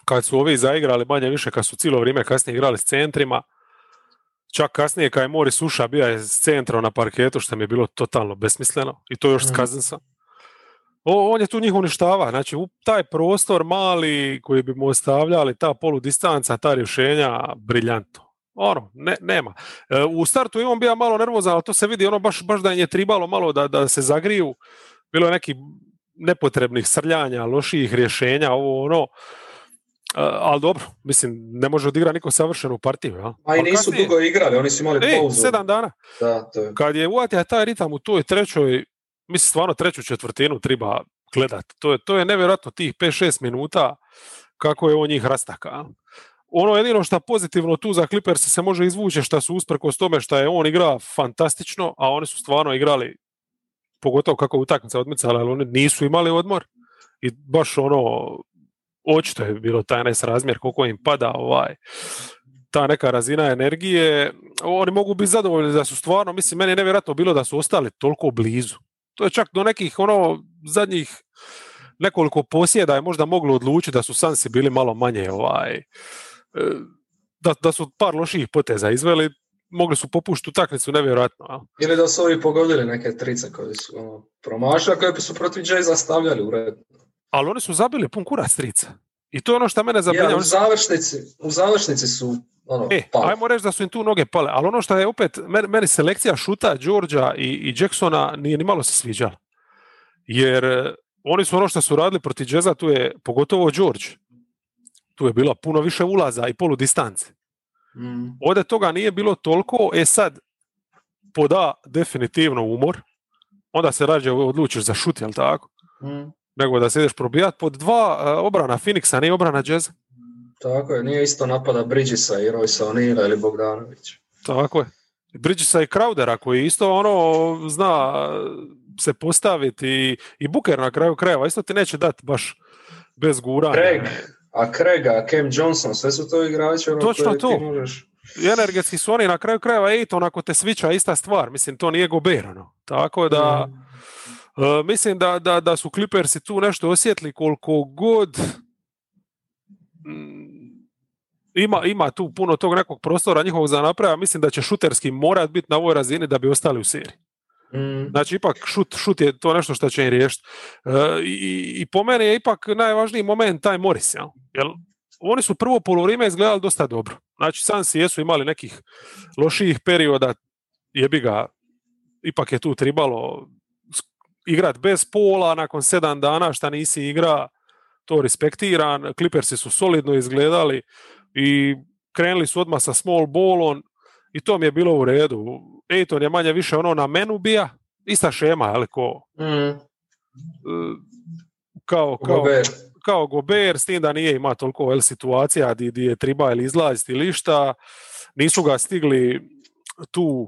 kad su ovi zaigrali manje više, kad su cijelo vrijeme kasnije igrali s centrima, Čak kasnije kad je Mori Suša bio je s centrom na parketu što mi je bilo totalno besmisleno i to još s Kazensa. Mhm. on je tu njih uništava, znači u taj prostor mali koji bi mu ostavljali, ta poludistanca, ta rješenja, briljantno. Ono, ne, nema. E, u startu je on bio malo nervozan, ali to se vidi, ono baš, baš da je tribalo malo da, da se zagriju. Bilo je neki nepotrebnih srljanja, loših rješenja, ovo ono ali dobro, mislim, ne može odigrati niko savršenu partiju. Ja? A i nisu dugo igrali, oni su imali e, pauzu. sedam dana. Da, to je. Kad je uvatio taj ritam u toj trećoj, mislim, stvarno treću četvrtinu treba gledat. To je, to je nevjerojatno tih 5-6 minuta kako je on njih rastaka. Ono jedino što pozitivno tu za Clippers se može izvući što su usprkos tome što je on igra fantastično, a oni su stvarno igrali pogotovo kako utakmica odmicala, ali oni nisu imali odmor i baš ono očito je bilo taj nesrazmjer koliko im pada ovaj ta neka razina energije, oni mogu biti zadovoljni da su stvarno, mislim, meni je nevjerojatno bilo da su ostali toliko blizu. To je čak do nekih ono zadnjih nekoliko posjeda je možda moglo odlučiti da su Sansi bili malo manje ovaj, e, da, da su par loših poteza izveli, mogli su popušiti utakmicu nevjerojatno. Ili da su ovi pogodili neke trice koje su ono, koje su protiv Jayza stavljali u red ali oni su zabili pun kurac trica. I to je ono što mene zabrinjava. u, završnici, u završnici su ono, e, Ajmo reći da su im tu noge pale, ali ono što je opet, meni, selekcija šuta Đorđa i, i Jacksona nije ni malo se sviđala. Jer e, oni su ono što su radili protiv Jazza, tu je pogotovo George, tu je bila puno više ulaza i polu distance. Mm. Ovdje toga nije bilo toliko, e sad, poda definitivno umor, onda se rađe odlučiš za šut, jel tako? Mm nego da se ideš probijat pod dva e, obrana Phoenixa, nije obrana Jazz. Tako je, nije isto napada Bridgesa i Roysa O'Neila ili Bogdanović. Tako je. Bridgesa i Crowdera koji isto ono zna se postaviti i, i Booker na kraju krajeva isto ti neće dati baš bez guranja. Craig, a Craiga, Cam Johnson, sve su to igrači ono Točno to. možeš... Energetski su oni na kraju krajeva, ej, to onako te svića ista stvar. Mislim, to nije goberano. Tako da... Mm E, mislim da, da, da su Clippersi tu nešto osjetli koliko god mm, ima, ima tu puno tog nekog prostora njihovog za naprava, mislim da će šuterski morat biti na ovoj razini da bi ostali u seriji. Mm. Znači, ipak šut, šut je to nešto što će im riješiti. E, i, I po meni je ipak najvažniji moment taj Morris. Jel? Jel, oni su prvo polovrijeme izgledali dosta dobro. Znači, Sansi jesu imali nekih lošijih perioda, jebi ga, ipak je tu tribalo igrat bez pola nakon sedam dana šta nisi igra, to respektiran. Clippersi su solidno izgledali i krenuli su odmah sa small ballom i to mi je bilo u redu. Ejton je manje više ono na menu bija, ista šema, ali ko... Mm. Kao, kao, Gober. kao Gober, s tim da nije ima toliko el, situacija di, je triba ili izlaziti ili šta. Nisu ga stigli tu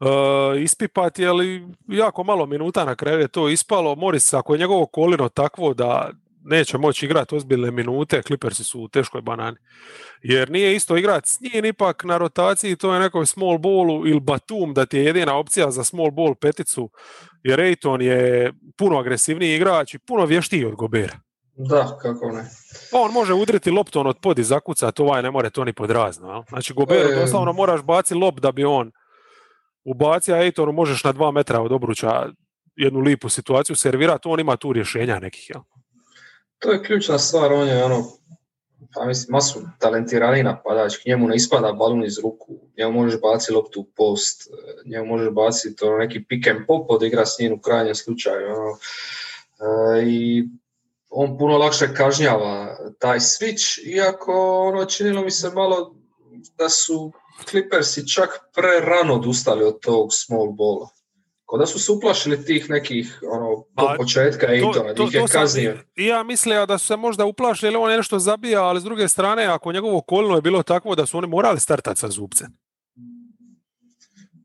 uh, ispipati, ali jako malo minuta na kraju je to ispalo. Moris, ako je njegovo kolino takvo da neće moći igrati ozbiljne minute, Clippersi su u teškoj banani. Jer nije isto igrati s njim ipak na rotaciji, to je nekoj small ballu ili Batum da ti je jedina opcija za small ball peticu, jer Ejton je puno agresivniji igrač i puno vještiji od Gobera. Da, kako ne. Pa on može udriti loptom od podi zakucati, ovaj ne more to ni pod razno. Znači Goberu E. doslovno moraš baci lop da bi on ubacio, a možeš na dva metra od obruča jednu lipu situaciju servirati, on ima tu rješenja nekih. Jel? To je ključna stvar, on je ono, pa mislim, masu talentiraniji napadač, k njemu ne ispada balun iz ruku, njemu možeš baciti loptu u post, njemu možeš baciti ono, neki pick and pop, odigra s njim u krajnjem slučaju. Ono. E, I on puno lakše kažnjava taj switch, iako ono činilo mi se malo da su Clippersi čak prerano odustali od tog small balla. Ko da su se uplašili tih nekih ono, Pa, do početka Ejtona, da ih je kaznio. ja mislio da su se možda uplašili, jer on je nešto zabija, ali s druge strane, ako njegovo kolno je bilo takvo da su oni morali startati sa zubcem.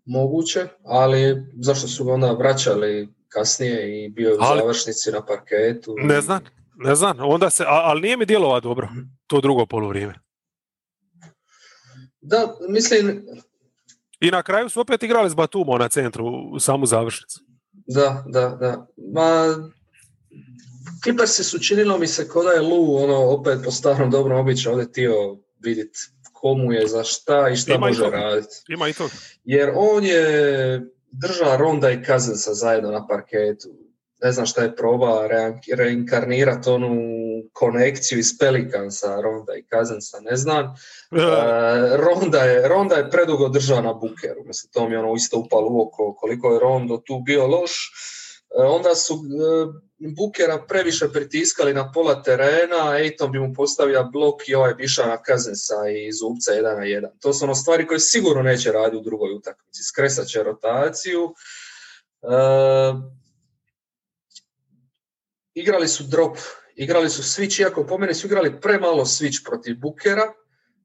Moguće, ali zašto su ga onda vraćali kasnije i bio je u Ali- završnici na parketu? Ne znam, ne znam. Onda se, a- ali nije mi djelova dobro, to drugo poluvrijeme. Da, mislim, I na kraju su opet igrali s Batumom na centru u samu završnicu. da, da, da. Ma, Clippersi su činilo mi se ko da je Lu, ono, opet po starom dobrom običaju ovdje tio vidjeti komu je za šta i šta Ima može raditi. Ima i toga. Jer on je drža Ronda i Cousinsa zajedno na parketu. Ne znam šta je proba re- reinkarnirati onu konekciju iz Pelicansa, Ronda i Cousinsa, ne znam. E, Ronda, je, Ronda je predugo držao na bukeru, mislim, to mi je ono isto upalo u oko koliko je Rondo tu bio loš. E, onda su e, Bukera previše pritiskali na pola terena, Ejton bi mu postavio blok i ovaj bi išao na Cousinsa i zubca 1 na 1. To su ono stvari koje sigurno neće raditi u drugoj utakmici. Skresat će rotaciju. E, igrali su drop, igrali su switch, iako po meni su igrali premalo switch protiv Bukera,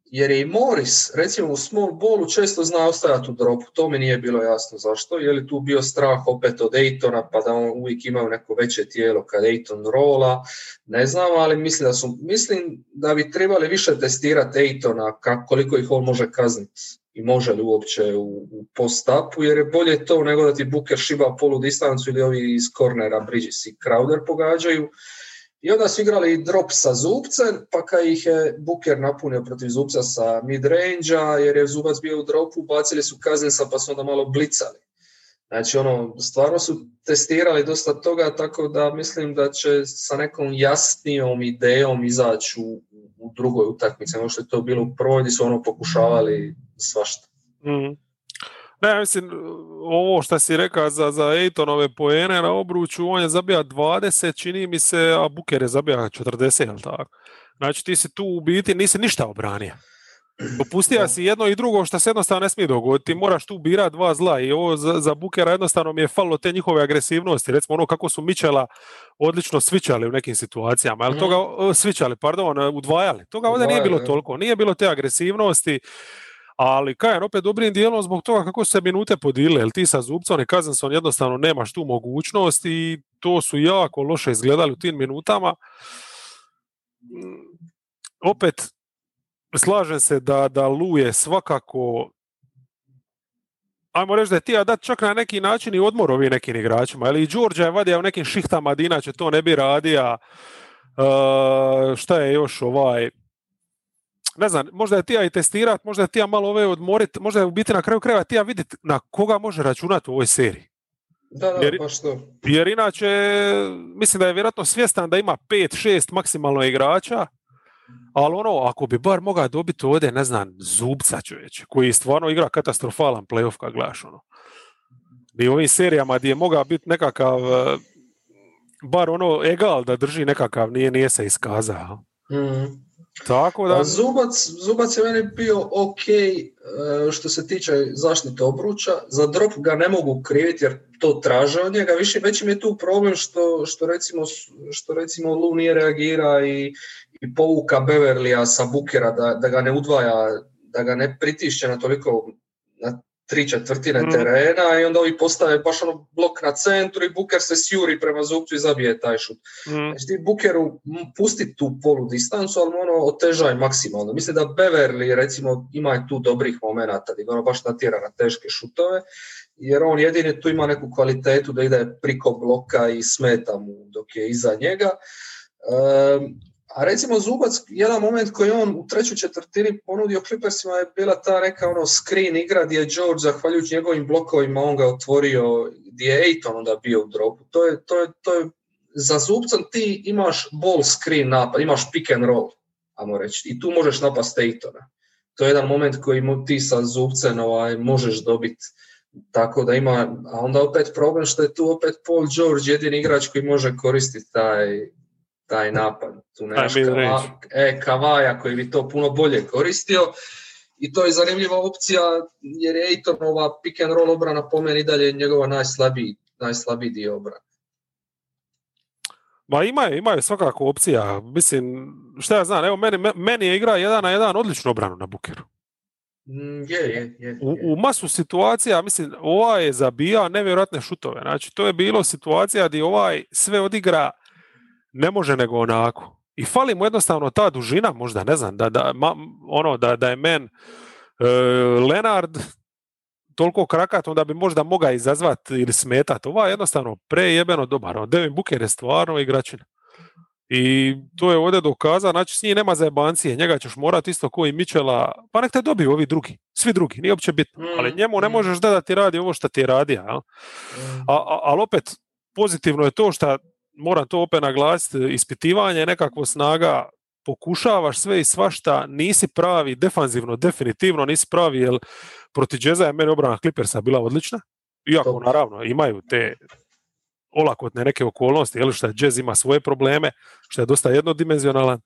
jer je i Morris, recimo u small ballu, često zna ostajati u dropu. To mi nije bilo jasno zašto. Je li tu bio strah opet od Ejtona, pa da on uvijek imaju neko veće tijelo kad Ejton rola. Ne znam, ali mislim da, su, mislim da bi trebali više testirati Ejtona kako, koliko ih on može kazniti i može li uopće u, u post-upu, jer je bolje to nego da ti Booker šiba polu distancu ili ovi iz kornera Bridges i Crowder pogađaju. I onda su igrali drop sa Zubcem, pa kad ih je Booker napunio protiv Zubca sa mid-range jer je Zubac bio u dropu, bacili su Kazinsa pa su onda malo blicali. Znači, ono, stvarno su testirali dosta toga, tako da mislim da će sa nekom jasnijom idejom izaći u, u drugoj utakmici, ono što je to bilo u prvoj, gdje su ono pokušavali svašta. Mm. Ne, mislim, ovo što si rekao za, za Ejtonove poene na obruču, on je zabija 20, čini mi se, a Buker je zabija 40, jel tako? Znači ti si tu u biti, nisi ništa obranio. Dopustio si jedno i drugo što se jednostavno ne smije dogoditi. Moraš tu birati dva zla i ovo za, za Bukera jednostavno mi je falilo te njihove agresivnosti. Recimo ono kako su Mičela odlično svičali u nekim situacijama. Ali Mhm. toga, svičali, pardon, udvajali. Toga ovdje nije bilo toliko. Nije bilo te agresivnosti. Ali kajem opet dobrim dijelom zbog toga kako su se minute podile, jer ti sa Zubcom i Kazenson jednostavno nemaš tu mogućnost i to su jako loše izgledali u tim minutama. Mm, Opet, slažem se da, da Lu je svakako ajmo reći da je tija dat čak na neki način i odmor ovim nekim igračima. Ali i Đorđa je vadio u nekim šihtama, da inače to ne bi radija. Uh, šta je još ovaj ne znam, možda je tija i testirat, možda je tija malo ove odmorit, možda je u biti na kraju krajeva tija vidjeti na koga može računati u ovoj seriji. Da, da, Jer- baš to. Jer inače, mislim da je vjerojatno svjestan da ima 5-6 maksimalno igrača, ali ono, ako bi bar mogao dobiti ovdje, ne znam, zubca čovječe, koji stvarno igra katastrofalan playoff kad gledaš ono. I u ovim serijama gdje je mogao biti nekakav, eh, bar ono, egal da drži nekakav, nije, nije se iskazao. Mm. Tako da, Zubac, Zubac je meni bio ok e, što se tiče zaštite obruča. Za drop ga ne mogu kriviti jer to traže od njega. Više, veći mi je tu problem što, što, recimo, što recimo Lu nije reagira i, i povuka Beverlija sa Bukera da, da ga ne udvaja, da ga ne pritišće na toliko na tri četvrtine Mm. terena i onda ovi postave baš ono blok na centru i Buker se sjuri prema zubcu i zabije taj šut. mm, Znači ti Bukeru pusti tu polu distancu, ali ono otežaj maksimalno. Mislim da Beverly recimo ima tu dobrih momenata, gdje ono baš natjera na teške šutove, jer on jedini tu ima neku kvalitetu da ide priko bloka i smeta mu dok je iza njega. A recimo Zubac, jedan moment koji on u trećoj četvrtini ponudio Clippersima je bila ta neka ono screen igra gdje je George, zahvaljujući njegovim blokovima, on ga otvorio, gdje je Aiton onda bio u dropu. To je, to je, to je, za Zubcom ti imaš ball screen napad, imaš pick and roll, ajmo reći, i tu možeš napast Aitona. To je jedan moment koji ti sa Zubcem ovaj, možeš dobiti. Tako da ima, a onda opet problem što je tu opet Paul George jedini igrač koji može koristiti taj taj napad. Tu nemaš kava, e, Kavaja koji bi to puno bolje koristio. I to je zanimljiva opcija jer je Aitonova pick and roll obrana po meni dalje njegova najslabiji, najslabiji dio obrana. Ma imaju, imaju svakako opcija. Mislim, šta ja znam, evo meni, meni je igra jedan na jedan odličnu obranu na Bukeru. Mm, je, je, je, u, u, masu situacija, mislim, ovaj je zabija nevjerojatne šutove. Znači, to je bilo situacija gdje ovaj sve odigra ne može nego onako. I fali mu jednostavno ta dužina, možda, ne znam, da, da, ono, da, da je men uh, Lenard toliko krakat, onda bi možda mogao izazvat ili smetat. Ova je jednostavno prejebeno dobar. On Devin Booker je stvarno igračina. I to je ovdje dokazano, znači s njih nema zajebancije, njega ćeš morati isto koji Mičela, pa nek te dobiju ovi drugi, svi drugi, nije uopće bitno, mm, ali njemu ne mm. možeš da, da ti radi ovo što ti radi, jel? Mm. Ali opet pozitivno je to što moram to opet naglasiti, ispitivanje nekakvo snaga, pokušavaš sve i svašta, nisi pravi defanzivno, definitivno nisi pravi, jer proti Jeza je meni obrana Clippersa bila odlična, iako naravno imaju te olakotne neke okolnosti, jel što Jazz ima svoje probleme, što je dosta jednodimenzionalan,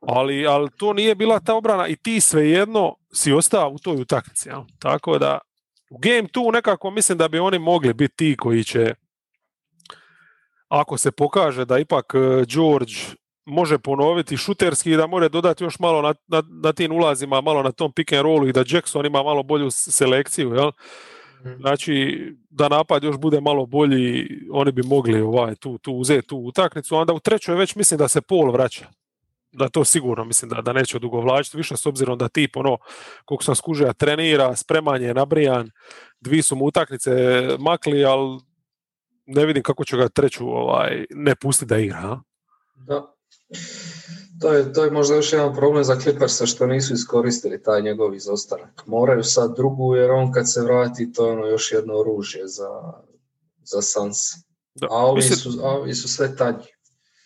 ali, ali to nije bila ta obrana i ti svejedno si ostao u toj utakmici. Tako da u game tu nekako mislim da bi oni mogli biti ti koji će ako se pokaže da ipak e, George može ponoviti šuterski i da može dodati još malo na, na, na tim ulazima, malo na tom pick and rollu i da Jackson ima malo bolju selekciju, jel? Mhm. Znači, da napad još bude malo bolji, oni bi mogli ovaj, tu, tu uzeti tu utakmicu. Onda u trećoj već mislim da se pol vraća. Da to sigurno mislim da, da neće odugovlačiti više s obzirom da tip ono, koliko sam skužio, trenira, spreman je nabrijan, dvi su mu utakmice makli, ali ne vidim kako će ga treću ovaj, ne pustiti da igra. Da. To je, to je možda još jedan problem za Clippersa što nisu iskoristili taj njegov izostanak. Moraju sad drugu jer on kad se vrati to je ono još jedno oružje za, za Suns. Da. A, ovi su, a ovi su sve tanji.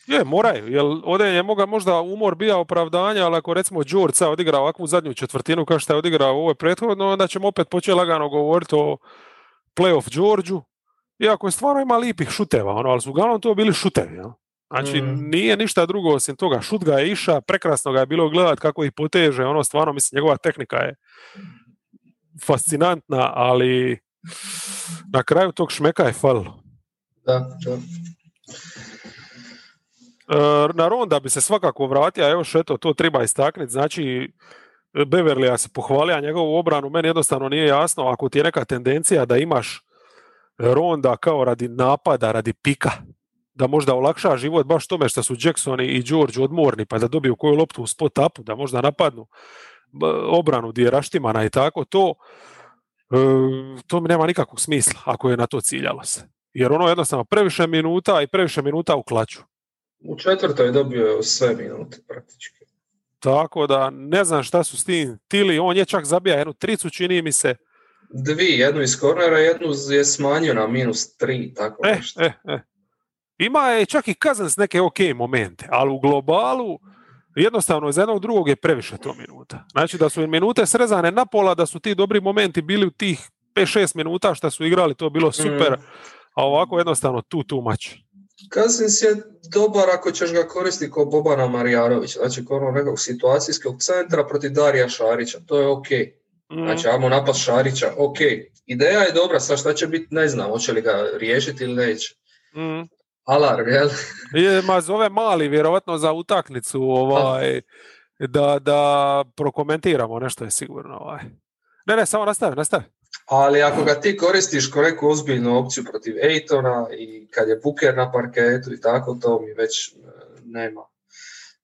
Je, moraju, jer ovdje je moga možda umor bija opravdanje, ali ako recimo George sad odigra ovakvu zadnju četvrtinu kao što je odigrao ovo prethodno, onda ćemo opet početi lagano govoriti o playoff Georgeu, iako je stvarno ima lipih šuteva, ono, ali su uglavnom to bili šutevi. Ja? Znači, mm. nije ništa drugo osim toga. Šut ga je iša, prekrasno ga je bilo gledat kako ih poteže, ono, stvarno, mislim, njegova tehnika je fascinantna, ali na kraju tog šmeka je falilo. Da, da. E, na Ronda bi se svakako vratio, još eto, to treba istaknuti, znači Beverly se pohvalio njegovu obranu, meni jednostavno nije jasno, ako ti je neka tendencija da imaš Ronda kao radi napada, radi pika, da možda olakša život baš tome što su Jackson i George odmorni pa da dobiju koju loptu u spot upu, da možda napadnu obranu gdje je raštimana i tako, to, e, to mi nema nikakvog smisla ako je na to ciljalo se. Jer ono jednostavno previše minuta i previše minuta u klaču. U četvrtoj je dobio sve minute praktički. Tako da ne znam šta su s tim. Tili, on je čak zabija jednu tricu, čini mi se dvi, jednu iz kornera, jednu je smanjio na minus tri, tako e, nešto. E, e. Ima je čak i s neke ok momente, ali u globalu jednostavno za jednog drugog je previše to minuta. Znači da su minute srezane na pola, da su ti dobri momenti bili u tih 5-6 minuta što su igrali, to bilo super, mm. a ovako jednostavno tu tu mač. Kazins je dobar ako ćeš ga koristiti kao Bobana Marijarovića, znači kao ono nekog situacijskog centra protiv Darija Šarića, to je ok. Mm. Znači, ajmo napast Šarića, ok, ideja je dobra, sad šta će biti, ne znam, hoće li ga riješiti ili neće. Mm. Alarm, jel? <laughs> Je, ma zove mali, vjerovatno za utaknicu, ovaj, da, da prokomentiramo, nešto je sigurno. Ovaj. Ne, ne, samo nastavi, nastavi. Ali ako ga ti koristiš ko neku ozbiljnu opciju protiv Ejtona i kad je Buker na parketu i tako, to mi već e,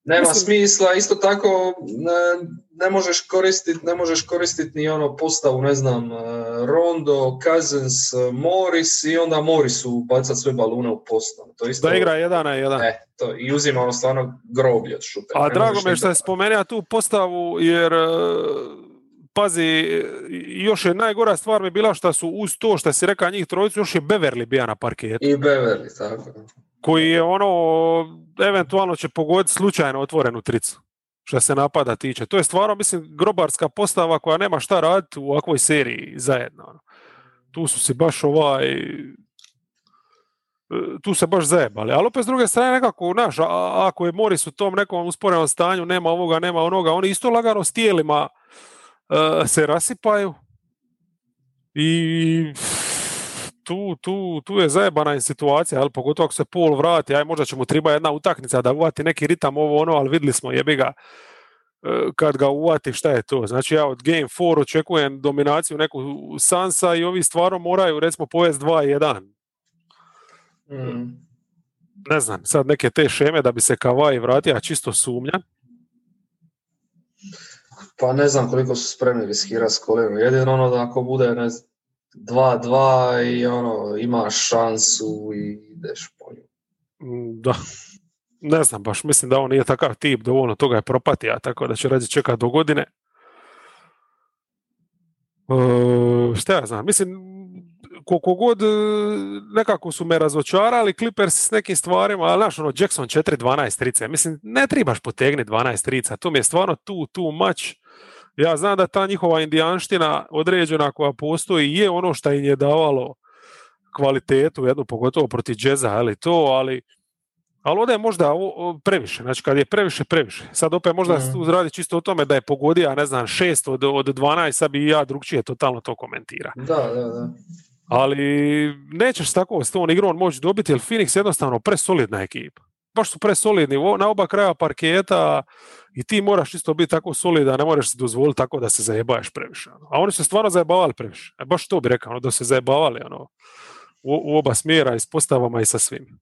nema smisla, isto tako ne, ne možeš koristiti ne možeš koristiti ni ono postavu, ne znam, e, Rondo, Cousins, e, Morris i onda Morrisu bacati sve balune u postavu. To isto, da igra jedan na jedan. E, to, I uzima ono stvarno groblje od šutera. A drago mi je što je spomenuo tu postavu jer e, pazi, još je najgora stvar mi bila što su uz to što si rekao njih trojicu, još je Beverly bija na parketu. I Beverly, tako koji je ono, eventualno će pogoditi slučajno otvorenu tricu što se napada tiče. To je stvarno, mislim, grobarska postava koja nema šta raditi u ovakvoj seriji zajedno. Ono. Tu su si baš ovaj tu se baš zajebali. Ali opet s druge strane nekako, znaš, ako je Moris u tom nekom usporenom stanju, nema ovoga, nema onoga, oni isto lagano s tijelima uh, se rasipaju i tu, tu, tu je zajebana situacija, ali pogotovo ako se pol vrati, aj možda će mu treba jedna utaknica da uvati neki ritam ovo ono, ali vidjeli smo jebi ga e, kad ga uvati šta je to. Znači ja od Game 4 očekujem dominaciju neku Sansa i ovi stvarno moraju recimo povest 2-1. Mm. Ne znam, sad neke te šeme da bi se Kavaj vratio, a čisto sumnja. Pa ne znam koliko su spremni riskirati s kolenom. Jedino ono da ako bude, ne znam, 2-2 i ono, imaš šansu i ideš po nju. Mm, da. Ne znam baš, mislim da on nije takav tip, dovoljno toga je propatija, tako da će rađe čekati do godine. E, šta ja znam, mislim, koliko god e, nekako su me razočarali Clippers s nekim stvarima, ali znaš, ono, Jackson 4-12 trice, mislim, ne trebaš potegni 12 trica, to mi je stvarno tu, tu mač ja znam da ta njihova indijanština određena koja postoji je ono što im je davalo kvalitetu jednu, pogotovo protiv džeza, ali to, ali ali ovdje je možda previše, znači kad je previše, previše. Sad opet možda se tu radi čisto o tome da je pogodio, ne znam, šest od, od 12, sad bi ja drugčije totalno to komentira. Da, da, da. Ali nećeš tako s tom igrom moći dobiti, jer Phoenix je jednostavno presolidna ekipa baš su presolidni na oba kraja parketa i ti moraš isto biti tako solidan, ne moraš se dozvoliti tako da se zajebaš previše. Ono. A oni su stvarno zajebavali previše. E, baš to bi rekao, ono, da se zajebavali ono, u, u oba smjera i s postavama i sa svim.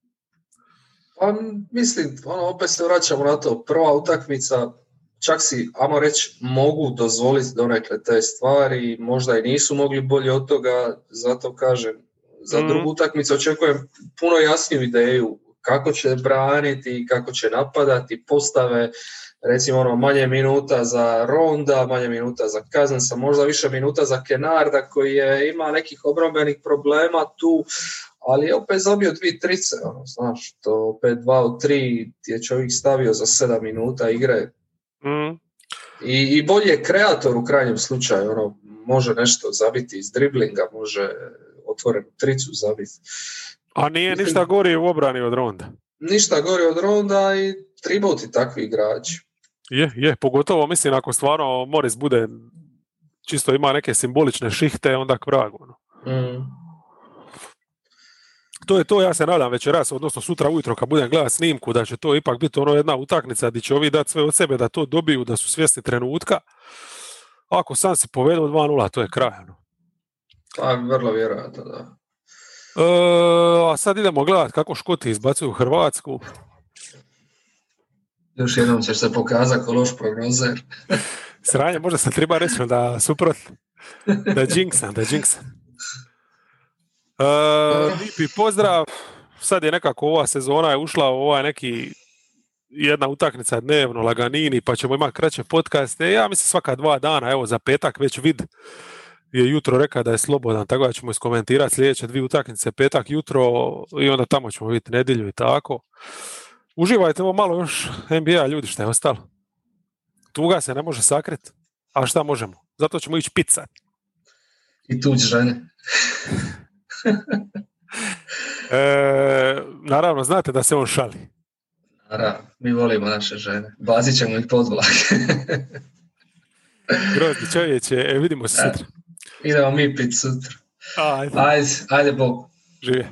Pa mislim, ono, opet se vraćamo na to. Prva utakmica, čak si, amo reći, mogu dozvoliti donekle te stvari, možda i nisu mogli bolje od toga, zato kažem, za mm. drugu utakmicu očekujem puno jasniju ideju kako će braniti, kako će napadati, postave, recimo ono manje minuta za Ronda, manje minuta za Kazansa, možda više minuta za Kenarda koji je ima nekih obrambenih problema tu, ali je opet zabio dvije trice, ono, znaš, to opet dva od tri je čovjek stavio za sedam minuta igre. Mm. I, I bolje je kreator u krajnjem slučaju, ono, može nešto zabiti iz driblinga, može otvorenu tricu zabiti. A nije ništa gori u obrani od Ronda. Ništa gori od Ronda i tribati takvi igrači. Je, je, pogotovo mislim ako stvarno Morris bude čisto ima neke simbolične šihte, onda k vragu. Ono. Mm. To je to, ja se nadam večeras, odnosno sutra ujutro kad budem gledati snimku, da će to ipak biti ono jedna utakmica gdje će ovi dati sve od sebe da to dobiju, da su svjesni trenutka. Ako sam se povedu 2-0, to je kraj. Ono. Pa, vrlo vjerojatno, da. E, a sad idemo gledati kako Škoti izbacuju Hrvatsku. Još jednom ćeš se pokazati kao loš prognozer. <laughs> Sranje, možda sam treba reći da suprotno. Da jinxam, da jinxam. Uh, lipi pozdrav. Sad je nekako ova sezona je ušla u ovaj neki jedna utakmica dnevno, laganini, pa ćemo imati kraće podcaste. Ja mislim svaka dva dana, evo za petak već vid je jutro rekao da je slobodan, tako da ćemo iskomentirati sljedeće dvije utakmice, petak jutro i onda tamo ćemo vidjeti nedjelju i tako. Uživajte ovo malo još NBA ljudi što je ostalo. Tuga se ne može sakriti, a šta možemo? Zato ćemo ići pizza. I tuđ žene. e, naravno, znate da se on šali. Naravno, mi volimo naše žene. Bazit ćemo ih pod. Grozni čovječe, e, vidimo se sutra. Idemo mi pit sutra. Ajde. Ajde, ajde Bog. Živi.